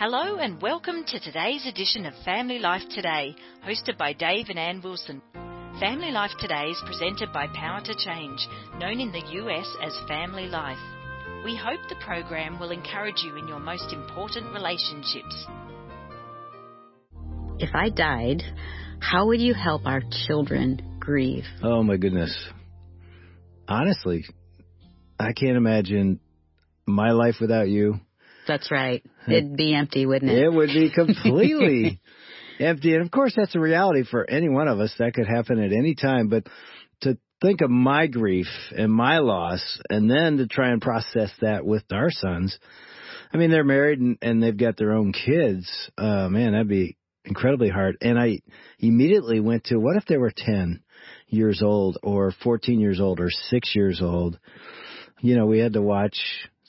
Hello and welcome to today's edition of Family Life Today, hosted by Dave and Ann Wilson. Family Life Today is presented by Power to Change, known in the US as Family Life. We hope the program will encourage you in your most important relationships. If I died, how would you help our children grieve? Oh my goodness. Honestly, I can't imagine my life without you. That's right. It'd be empty, wouldn't it? It would be completely empty. And of course, that's a reality for any one of us. That could happen at any time. But to think of my grief and my loss, and then to try and process that with our sons. I mean, they're married and, and they've got their own kids. Uh, man, that'd be incredibly hard. And I immediately went to what if they were 10 years old or 14 years old or 6 years old? You know, we had to watch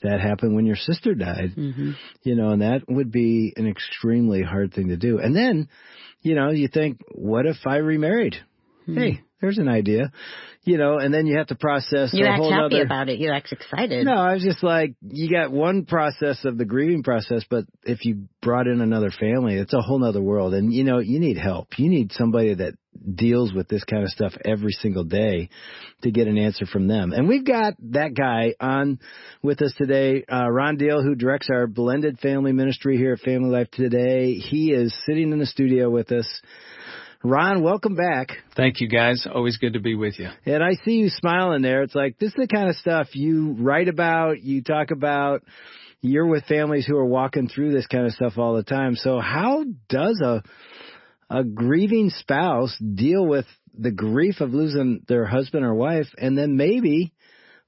that happened when your sister died. Mm-hmm. You know, and that would be an extremely hard thing to do. And then, you know, you think, what if I remarried? Hmm. Hey, there's an idea. You know, and then you have to process You act whole happy other about it. You act excited. no, I was just like, you got one process of the grieving process, but if you brought in another family, it's a whole nother world. And you know, you need help. You need somebody that deals with this kind of stuff every single day to get an answer from them. And we've got that guy on with us today, uh, Ron Deal, who directs our blended family ministry here at Family Life Today. He is sitting in the studio with us. Ron, welcome back. Thank you, guys. Always good to be with you. And I see you smiling there. It's like this is the kind of stuff you write about, you talk about. You're with families who are walking through this kind of stuff all the time. So how does a a grieving spouse deal with the grief of losing their husband or wife and then maybe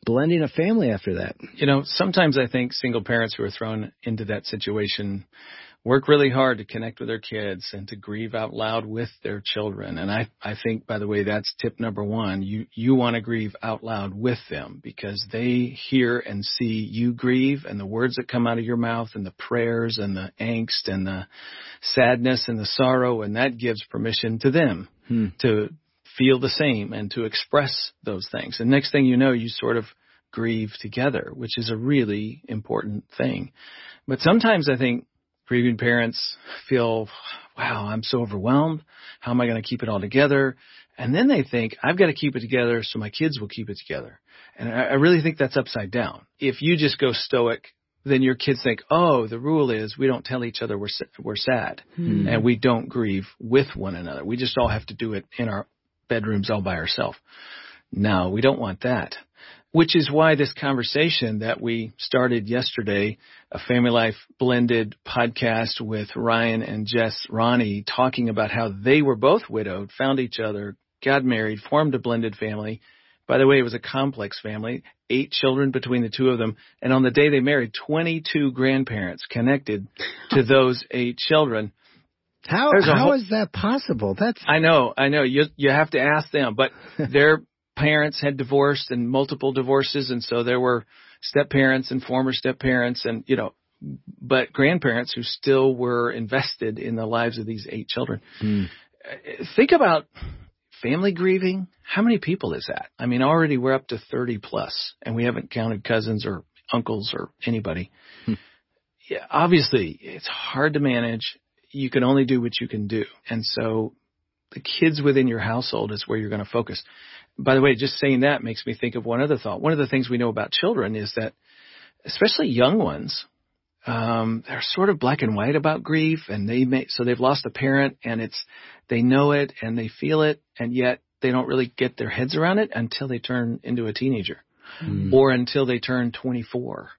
blending a family after that? You know, sometimes I think single parents who are thrown into that situation work really hard to connect with their kids and to grieve out loud with their children. And I, I think, by the way, that's tip number one. You, you want to grieve out loud with them because they hear and see you grieve and the words that come out of your mouth and the prayers and the angst and the sadness and the sorrow. And that gives permission to them Hmm. to feel the same and to express those things. And next thing you know, you sort of grieve together, which is a really important thing. But sometimes I think grieving parents feel, wow, I'm so overwhelmed. How am I going to keep it all together? And then they think, I've got to keep it together so my kids will keep it together. And I, I really think that's upside down. If you just go stoic, then your kids think, oh, the rule is we don't tell each other we're, we're sad Hmm. and we don't grieve with one another. We just all have to do it in our bedrooms all by ourselves. No, we don't want that. Which is why this conversation that we started yesterday, a Family Life blended podcast with Ryan and Jess Ronne talking about how they were both widowed, found each other, got married, formed a blended family. By the way, it was a complex family, eight children between the two of them. And on the day they married, 22 grandparents connected to those eight children. How how whole- is that possible? That's I know, I know. You you have to ask them, but their parents had divorced and multiple divorces, and so there were step parents and former step parents, and you know, but grandparents who still were invested in the lives of these eight children. Uh, Think about family grieving. How many people is that? I mean, already we're up to thirty plus, and we haven't counted cousins or uncles or anybody. Hmm. Yeah, obviously, it's hard to manage. You can only do what you can do, and so the kids within your household is where you're going to focus. By the way, just saying that makes me think of one other thought. One of the things we know about children is that, especially young ones, um, they're sort of black and white about grief, and they may so they've lost a parent, and it's they know it and they feel it, and yet they don't really get their heads around it until they turn into a teenager, Hmm. or until they turn 24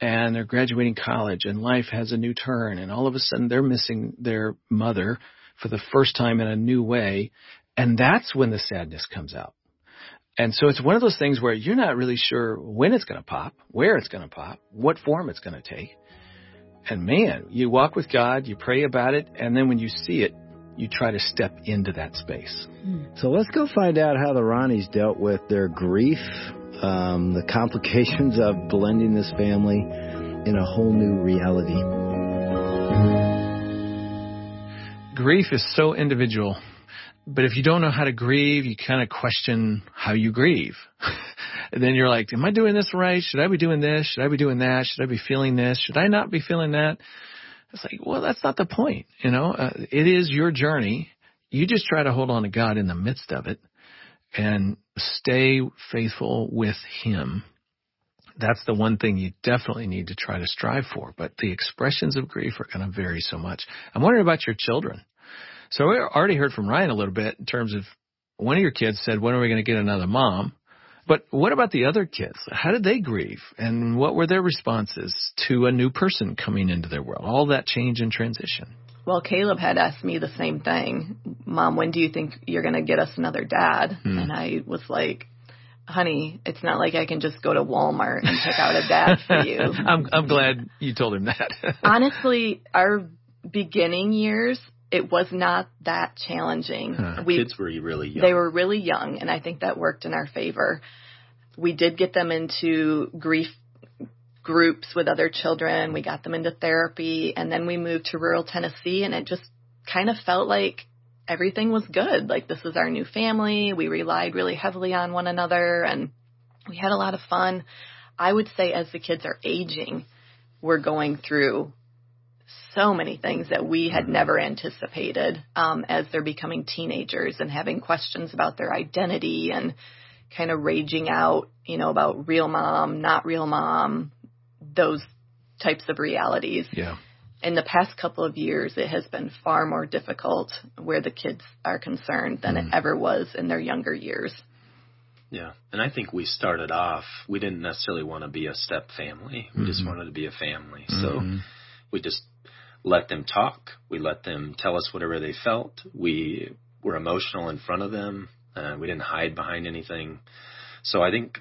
and they're graduating college and life has a new turn and all of a sudden they're missing their mother for the first time in a new way and that's when the sadness comes out. And so it's one of those things where you're not really sure when it's going to pop, where it's going to pop, what form it's going to take. And man, you walk with God, you pray about it, and then when you see it, you try to step into that space. So let's go find out how the Ronnes dealt with their grief, um, the complications of blending this family in a whole new reality. grief is so individual. But if you don't know how to grieve, you kind of question how you grieve. and then you're like, am I doing this right? Should I be doing this? Should I be doing that? Should I be feeling this? Should I not be feeling that? It's like, well, that's not the point. You know, uh, it is your journey. You just try to hold on to God in the midst of it and stay faithful with Him. That's the one thing you definitely need to try to strive for. But the expressions of grief are going to vary so much. I'm wondering about your children. So we already heard from Ryan a little bit in terms of one of your kids said, when are we going to get another mom? But what about the other kids? How did they grieve? And what were their responses to a new person coming into their world? All that change and transition. Well, Caleb had asked me the same thing. Mom, when do you think you're going to get us another dad? Hmm. And I was like, honey, it's not like I can just go to Walmart and pick out a dad for you. I'm I'm glad you told him that. Honestly, our beginning years, it was not that challenging. Huh. We, Kids were really young. They were really young, and I think that worked in our favor. We did get them into grief groups with other children. We got them into therapy, and then we moved to rural Tennessee, and it just kind of felt like everything was good. Like this is our new family. We relied really heavily on one another, and we had a lot of fun. I would say as the kids are aging, we're going through so many things that we had never anticipated um, as they're becoming teenagers and having questions about their identity and kind of raging out, you know, about real mom, not real mom, those types of realities. Yeah. In the past couple of years, it has been far more difficult where the kids are concerned than mm. it ever was in their younger years. Yeah. And I think we started off, we didn't necessarily want to be a step family. We mm-hmm. just wanted to be a family. So mm-hmm. we just let them talk. We let them tell us whatever they felt. We were emotional in front of them. Uh, we didn't hide behind anything. So I think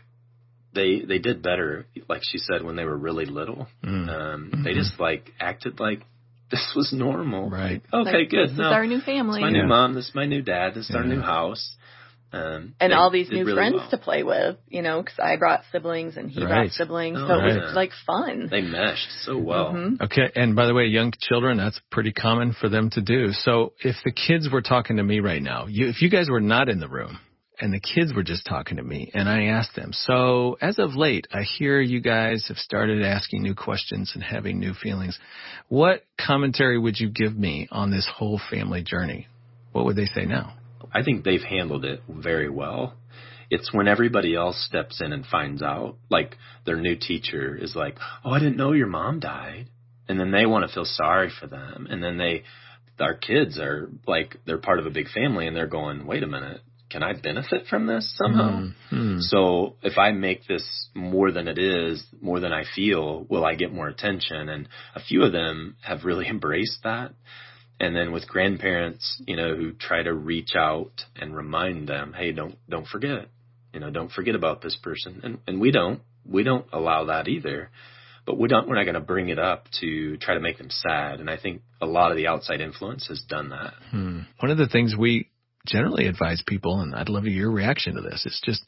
they they did better, like she said, when they were really little. Mm. Um, mm-hmm. They just like acted like this was normal. Right. Like, okay, like, good. This no, is our new family. This is my new mom. This is my new dad. This is yeah. our new house. Um, and all these new really friends well. to play with, you know, because I brought siblings and he right. brought siblings, oh, so right. it was like fun. They meshed so well. Mm-hmm. Okay, and by the way, young children, that's pretty common for them to do. So if the kids were talking to me right now, you, if you guys were not in the room, and the kids were just talking to me and I asked them, so as of late, I hear you guys have started asking new questions and having new feelings. What commentary would you give me on this whole family journey? What would they say now? I think they've handled it very well. It's when everybody else steps in and finds out, like their new teacher is like, "Oh, I didn't know your mom died," and then they want to feel sorry for them, and then they, our kids are like they're part of a big family, and they're going, "Wait a minute." Can I benefit from this somehow? Mm-hmm. So if I make this more than it is, more than I feel, will I get more attention? And a few of them have really embraced that. And then with grandparents, you know, who try to reach out and remind them, hey, don't don't forget, you know, don't forget about this person. And and we don't we don't allow that either. But we don't we're not going to bring it up to try to make them sad. And I think a lot of the outside influence has done that. Hmm. One of the things we generally advise people, and I'd love your reaction to this, is just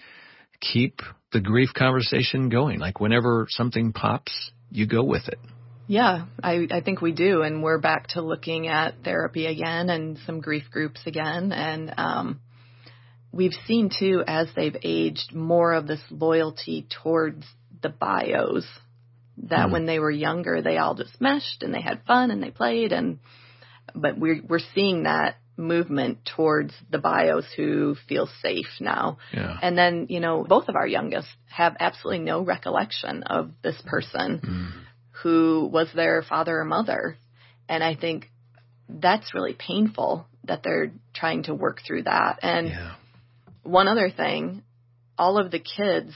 keep the grief conversation going. Like whenever something pops, you go with it. Yeah, I, I think we do. And we're back to looking at therapy again and some grief groups again. And um, we've seen, too, as they've aged, more of this loyalty towards the bios. That mm. when they were younger, they all just meshed and they had fun and they played. And but we're we're seeing that movement towards the bios who feel safe now. Yeah. And then, you know, both of our youngest have absolutely no recollection of this person. Mm who was their father or mother. And I think that's really painful that they're trying to work through that. And yeah. one other thing, all of the kids,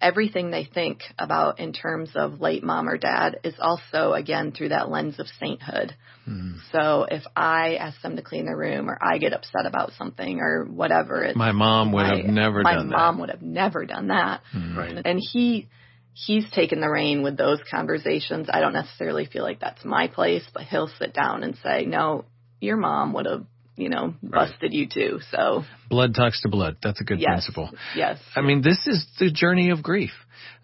everything they think about in terms of late mom or dad is also again through that lens of sainthood. Mm. So if I ask them to clean their room or I get upset about something or whatever, it's my mom would my, have never my done that. My mom would have never done that. Mm. Right. And he he's taken the reign with those conversations. I don't necessarily feel like that's my place, but he'll sit down and say, "No, your mom would have, you know, busted right. you too." So blood talks to blood. That's a good yes, principle. Yes. I mean, this is the journey of grief.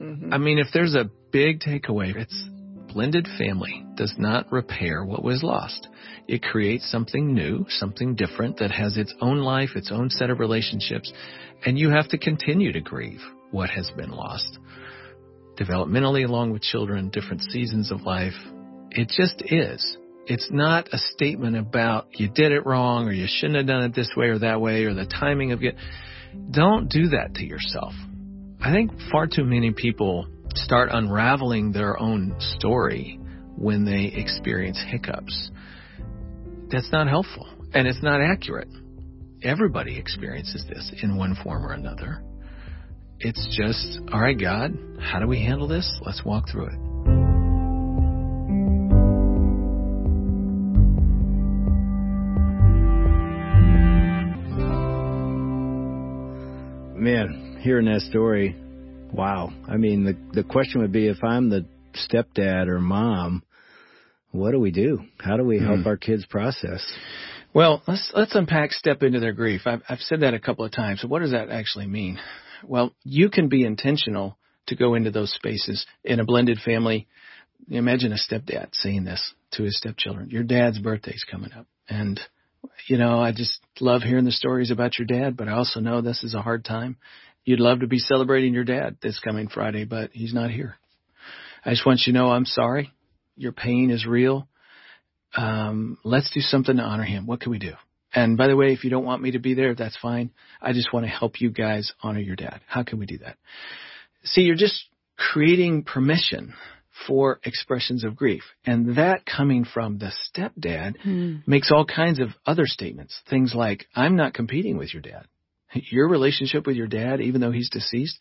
Mm-hmm. I mean, if there's a big takeaway, it's blended family does not repair what was lost. It creates something new, something different that has its own life, its own set of relationships, and you have to continue to grieve what has been lost developmentally along with children, different seasons of life. It just is. It's not a statement about you did it wrong or you shouldn't have done it this way or that way or the timing of it. Don't do that to yourself. I think far too many people start unraveling their own story when they experience hiccups. That's not helpful and it's not accurate. Everybody experiences this in one form or another. It's just, all right, God, how do we handle this? Let's walk through it. Man, hearing that story, wow. I mean, the the question would be if I'm the stepdad or mom, what do we do? How do we help mm. our kids process? Well, let's let's unpack step into their grief. I've I've said that a couple of times. So what does that actually mean? Well, you can be intentional to go into those spaces in a blended family. Imagine a stepdad saying this to his stepchildren. Your dad's birthday's coming up and you know, I just love hearing the stories about your dad, but I also know this is a hard time. You'd love to be celebrating your dad this coming Friday, but he's not here. I just want you to know I'm sorry. Your pain is real. Um, let's do something to honor him. What can we do? And by the way, if you don't want me to be there, that's fine. I just want to help you guys honor your dad. How can we do that? See, you're just creating permission for expressions of grief. And that coming from the stepdad hmm. makes all kinds of other statements. Things like, I'm not competing with your dad. Your relationship with your dad, even though he's deceased,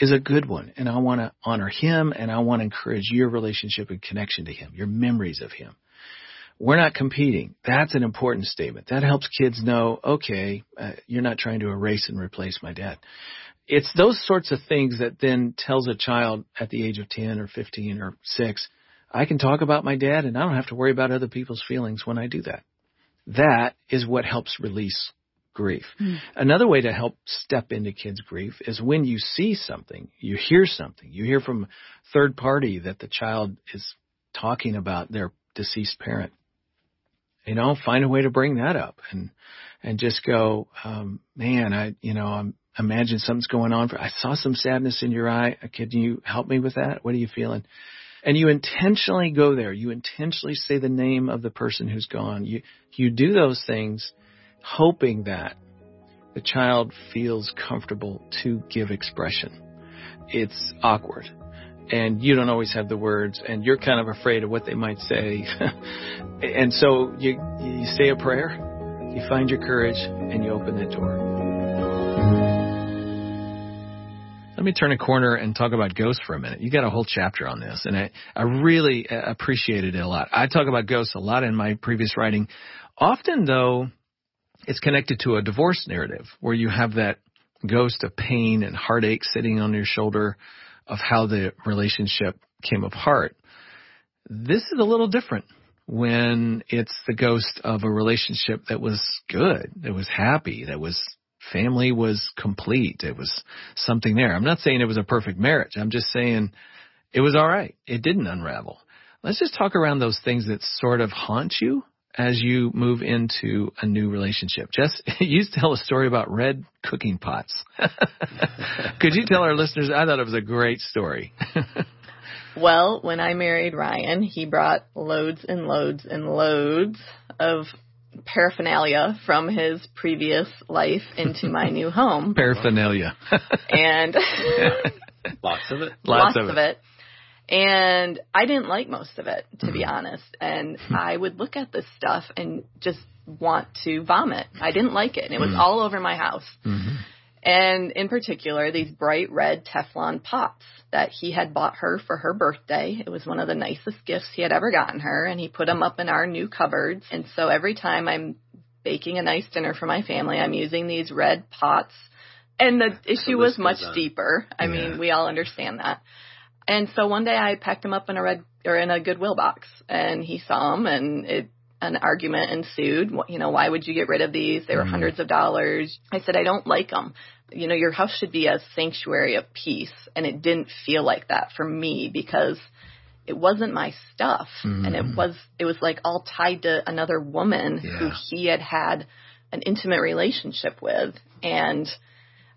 is a good one. And I want to honor him and I want to encourage your relationship and connection to him, your memories of him. We're not competing. That's an important statement. That helps kids know, okay, uh, you're not trying to erase and replace my dad it's those sorts of things that then tells a child at the age of 10 or 15 or 6, I can talk about my dad and I don't have to worry about other people's feelings when I do that. That is what helps release grief. Mm. Another way to help step into kids' grief is when you see something, you hear something, you hear from a third party that the child is talking about their deceased parent. You know, find a way to bring that up and and just go, um, man, I, you know, I'm imagine something's going on. For, I saw some sadness in your eye. Can you help me with that? What are you feeling? And you intentionally go there. You intentionally say the name of the person who's gone. You, you do those things hoping that the child feels comfortable to give expression. It's awkward and you don't always have the words and you're kind of afraid of what they might say. and so you, you say a prayer, you find your courage and you open that door. Let me turn a corner and talk about ghosts for a minute. You got a whole chapter on this, and I, I really uh, appreciated it a lot. I talk about ghosts a lot in my previous writing. Often, though, it's connected to a divorce narrative where you have that ghost of pain and heartache sitting on your shoulder of how the relationship came apart. This is a little different when it's the ghost of a relationship that was good, that was happy, that was family was complete. It was something there. I'm not saying it was a perfect marriage. I'm just saying it was all right. It didn't unravel. Let's just talk around those things that sort of haunt you as you move into a new relationship. Jess, you used to tell a story about red cooking pots. Could you tell our listeners? I thought it was a great story. well, when I married Ryan, he brought loads and loads and loads of paraphernalia from his previous life into my new home. Paraphernalia. and lots of it. Lots, lots of, it. of it. And I didn't like most of it, to mm-hmm. be honest. And I would look at this stuff and just want to vomit. I didn't like it. And it was mm-hmm. all over my house. Mm-hmm. And in particular, these bright red Teflon pots that he had bought her for her birthday. It was one of the nicest gifts he had ever gotten her, and he put them up in our new cupboards. And so every time I'm baking a nice dinner for my family, I'm using these red pots. And the issue was much deeper. I yeah. mean, we all understand that. And so one day I packed them up in a red or in a Goodwill box, and he saw them, and it an argument ensued. You know, why would you get rid of these? They were mm hundreds of dollars. I said, I don't like them. You know, your house should be a sanctuary of peace. And it didn't feel like that for me because it wasn't my stuff. mm And it mm-hmm. was, it was like all tied to another woman yeah. who he had had an intimate relationship with. And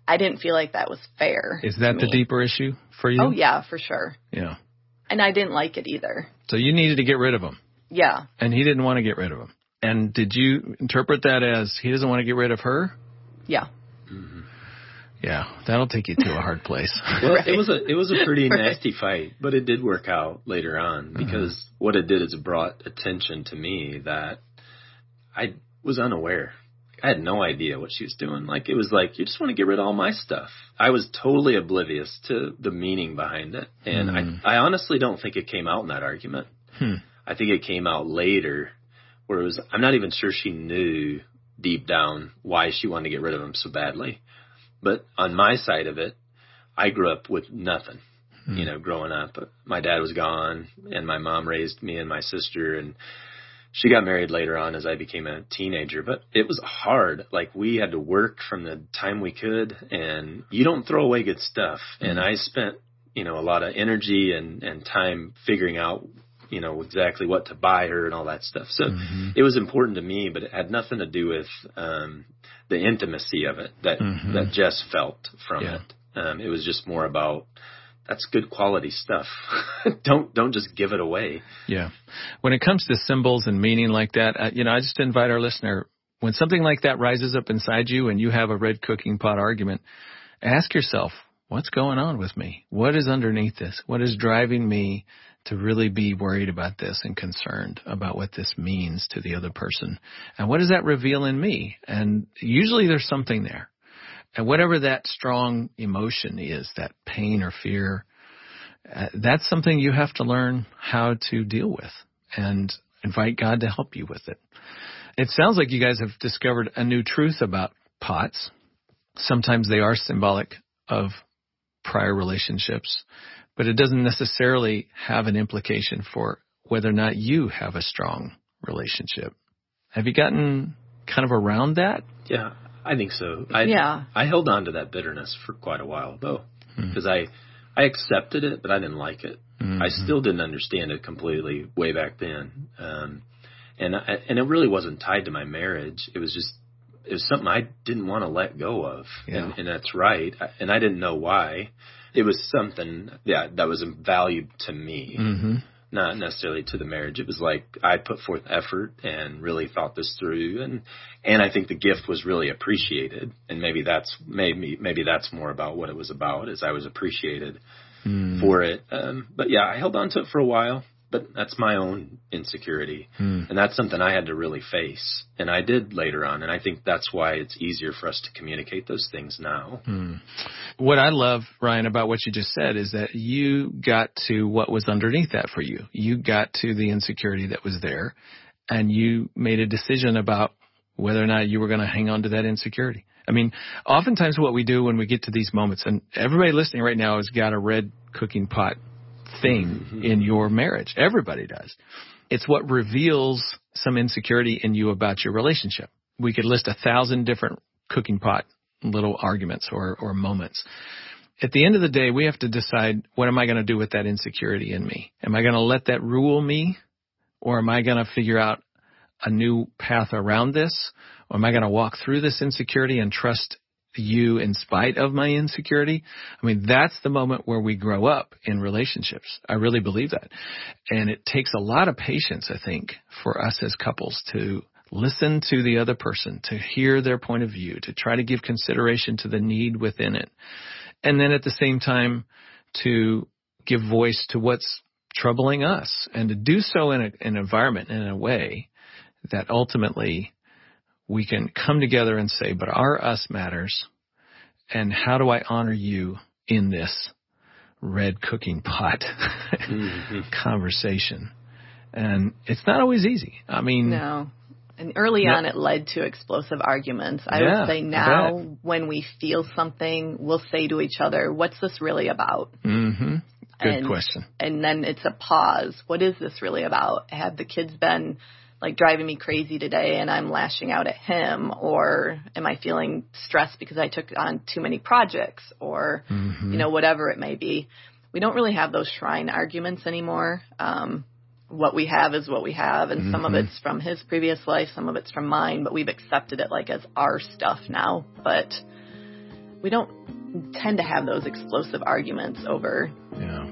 I didn't feel like that was fair. Is that the deeper issue for you? Oh, yeah, for sure. Yeah. And I didn't like it either. So you needed to get rid of him. Yeah. And he didn't want to get rid of him. And did you interpret that as he doesn't want to get rid of her? Yeah. Yeah, that'll take you to a hard place. Well, right. it was a it was a pretty nasty fight, but it did work out later on because mm-hmm. what it did is it brought attention to me that I was unaware. I had no idea what she was doing. Like it was like you just want to get rid of all my stuff. I was totally oblivious to the meaning behind it, and mm. I I honestly don't think it came out in that argument. Hmm. I think it came out later, where it was. I'm not even sure she knew deep down why she wanted to get rid of him so badly. But on my side of it, I grew up with nothing. Mm. You know, growing up, my dad was gone, and my mom raised me and my sister, and she got married later on as I became a teenager. But it was hard. Like we had to work from the time we could, and you don't throw away good stuff. Mm. And I spent, you know, a lot of energy and and time figuring out you know exactly what to buy her and all that stuff. So mm-hmm. it was important to me, but it had nothing to do with um the intimacy of it that mm-hmm. that Jess felt from yeah. it. Um, it was just more about that's good quality stuff. don't don't just give it away. Yeah. When it comes to symbols and meaning like that, uh, you know, I just invite our listener when something like that rises up inside you and you have a red cooking pot argument, ask yourself, what's going on with me? What is underneath this? What is driving me to really be worried about this and concerned about what this means to the other person. And what does that reveal in me? And usually there's something there. And whatever that strong emotion is, that pain or fear, uh, that's something you have to learn how to deal with and invite God to help you with it. It sounds like you guys have discovered a new truth about pots. Sometimes they are symbolic of prior relationships but it doesn't necessarily have an implication for whether or not you have a strong relationship. Have you gotten kind of around that? Yeah, I think so. I, yeah. I held on to that bitterness for quite a while though, because mm-hmm. I I accepted it, but I didn't like it. Mm-hmm. I still didn't understand it completely way back then, um, and I, and it really wasn't tied to my marriage. It was just it was something I didn't want to let go of, yeah. and, and that's right. And I didn't know why it was something yeah that was valued to me mm-hmm. Not necessarily to the marriage. It was like i put forth effort and really thought this through and and i think the gift was really appreciated and maybe that's maybe maybe that's more about what it was about is i was appreciated mm. for it. Um but yeah i held on to it for a while but that's my own insecurity. Hmm. And that's something I had to really face. And I did later on. And I think that's why it's easier for us to communicate those things now. Hmm. What I love, Ryan, about what you just said is that you got to what was underneath that for you. You got to the insecurity that was there and you made a decision about whether or not you were going to hang on to that insecurity. I mean, oftentimes what we do when we get to these moments, and everybody listening right now has got a red cooking pot thing mm-hmm. in your marriage. Everybody does. It's what reveals some insecurity in you about your relationship. We could list a thousand different cooking pot little arguments or, or moments. At the end of the day, we have to decide what am I going to do with that insecurity in me? Am I going to let that rule me? Or am I going to figure out a new path around this? Or am I going to walk through this insecurity and trust you in spite of my insecurity. I mean, that's the moment where we grow up in relationships. I really believe that. And it takes a lot of patience, I think, for us as couples to listen to the other person, to hear their point of view, to try to give consideration to the need within it. And then at the same time, to give voice to what's troubling us and to do so in a, an environment in a way that ultimately we can come together and say, but our us matters. And how do I honor you in this red cooking pot mm-hmm. conversation? And it's not always easy. I mean, no. And early no. on, it led to explosive arguments. I yeah, would say now, when we feel something, we'll say to each other, What's this really about? Mm-hmm. Good and, question. And then it's a pause. What is this really about? Have the kids been like driving me crazy today and I'm lashing out at him or am I feeling stressed because I took on too many projects or mm-hmm. you know whatever it may be. We don't really have those shrine arguments anymore. Um what we have is what we have and mm-hmm. some of mm-hmm. it's from his previous life, some of it's from mine, but we've accepted it like as our stuff now. But we don't tend to have those explosive arguments over yeah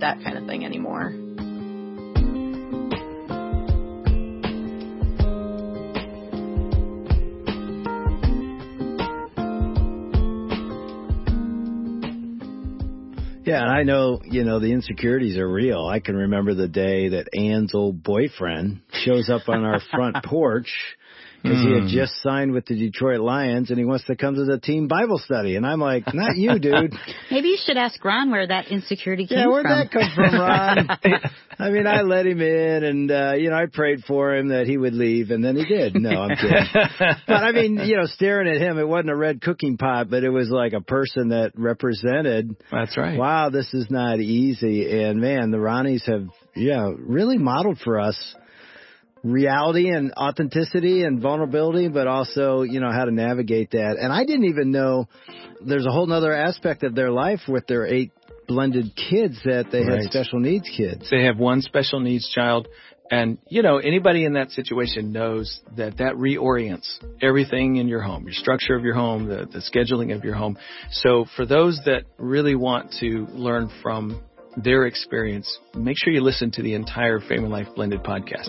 that kind of thing anymore. Yeah, and I know, you know, the insecurities are real. I can remember the day that Ann's old boyfriend shows up on our front porch because he had Hmm. just signed with the Detroit Lions and he wants to come to the team Bible study. And I'm like, not you, dude. Maybe you should ask Ron where that insecurity came yeah, where'd from. that come from, Ron? I mean, I let him in and, uh, you know, I prayed for him that he would leave and then he did. No, I'm kidding. but I mean, you know, staring at him, it wasn't a red cooking pot, but it was like a person that represented That's right. wow, this is not easy. And man, the Ronnes have, yeah, really modeled for us reality and authenticity and vulnerability, but also, you know, how to navigate that. And I didn't even know there's a whole other aspect of their life with their eight blended kids that they Right. had special needs kids. They have one special needs child. And, you know, anybody in that situation knows that that reorients everything in your home, your structure of your home, the, the scheduling of your home. So for those that really want to learn from their experience, make sure you listen to the entire Family Life Blended podcast.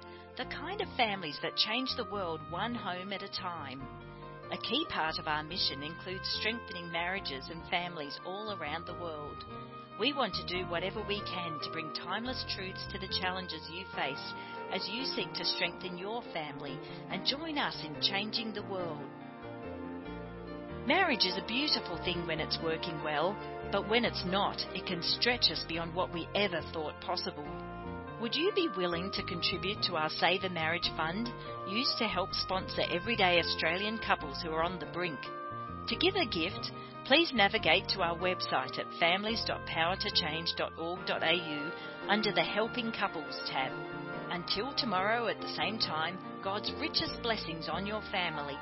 the kind of families that change the world one home at a time. A key part of our mission includes strengthening marriages and families all around the world. We want to do whatever we can to bring timeless truths to the challenges you face as you seek to strengthen your family and join us in changing the world. Marriage is a beautiful thing when it's working well, but when it's not, it can stretch us beyond what we ever thought possible. Would you be willing to contribute to our Save a Marriage Fund, used to help sponsor everyday Australian couples who are on the brink? To give a gift, please navigate to our website at families.powertochange.org.au under the Helping Couples tab. Until tomorrow at the same time, God's richest blessings on your family.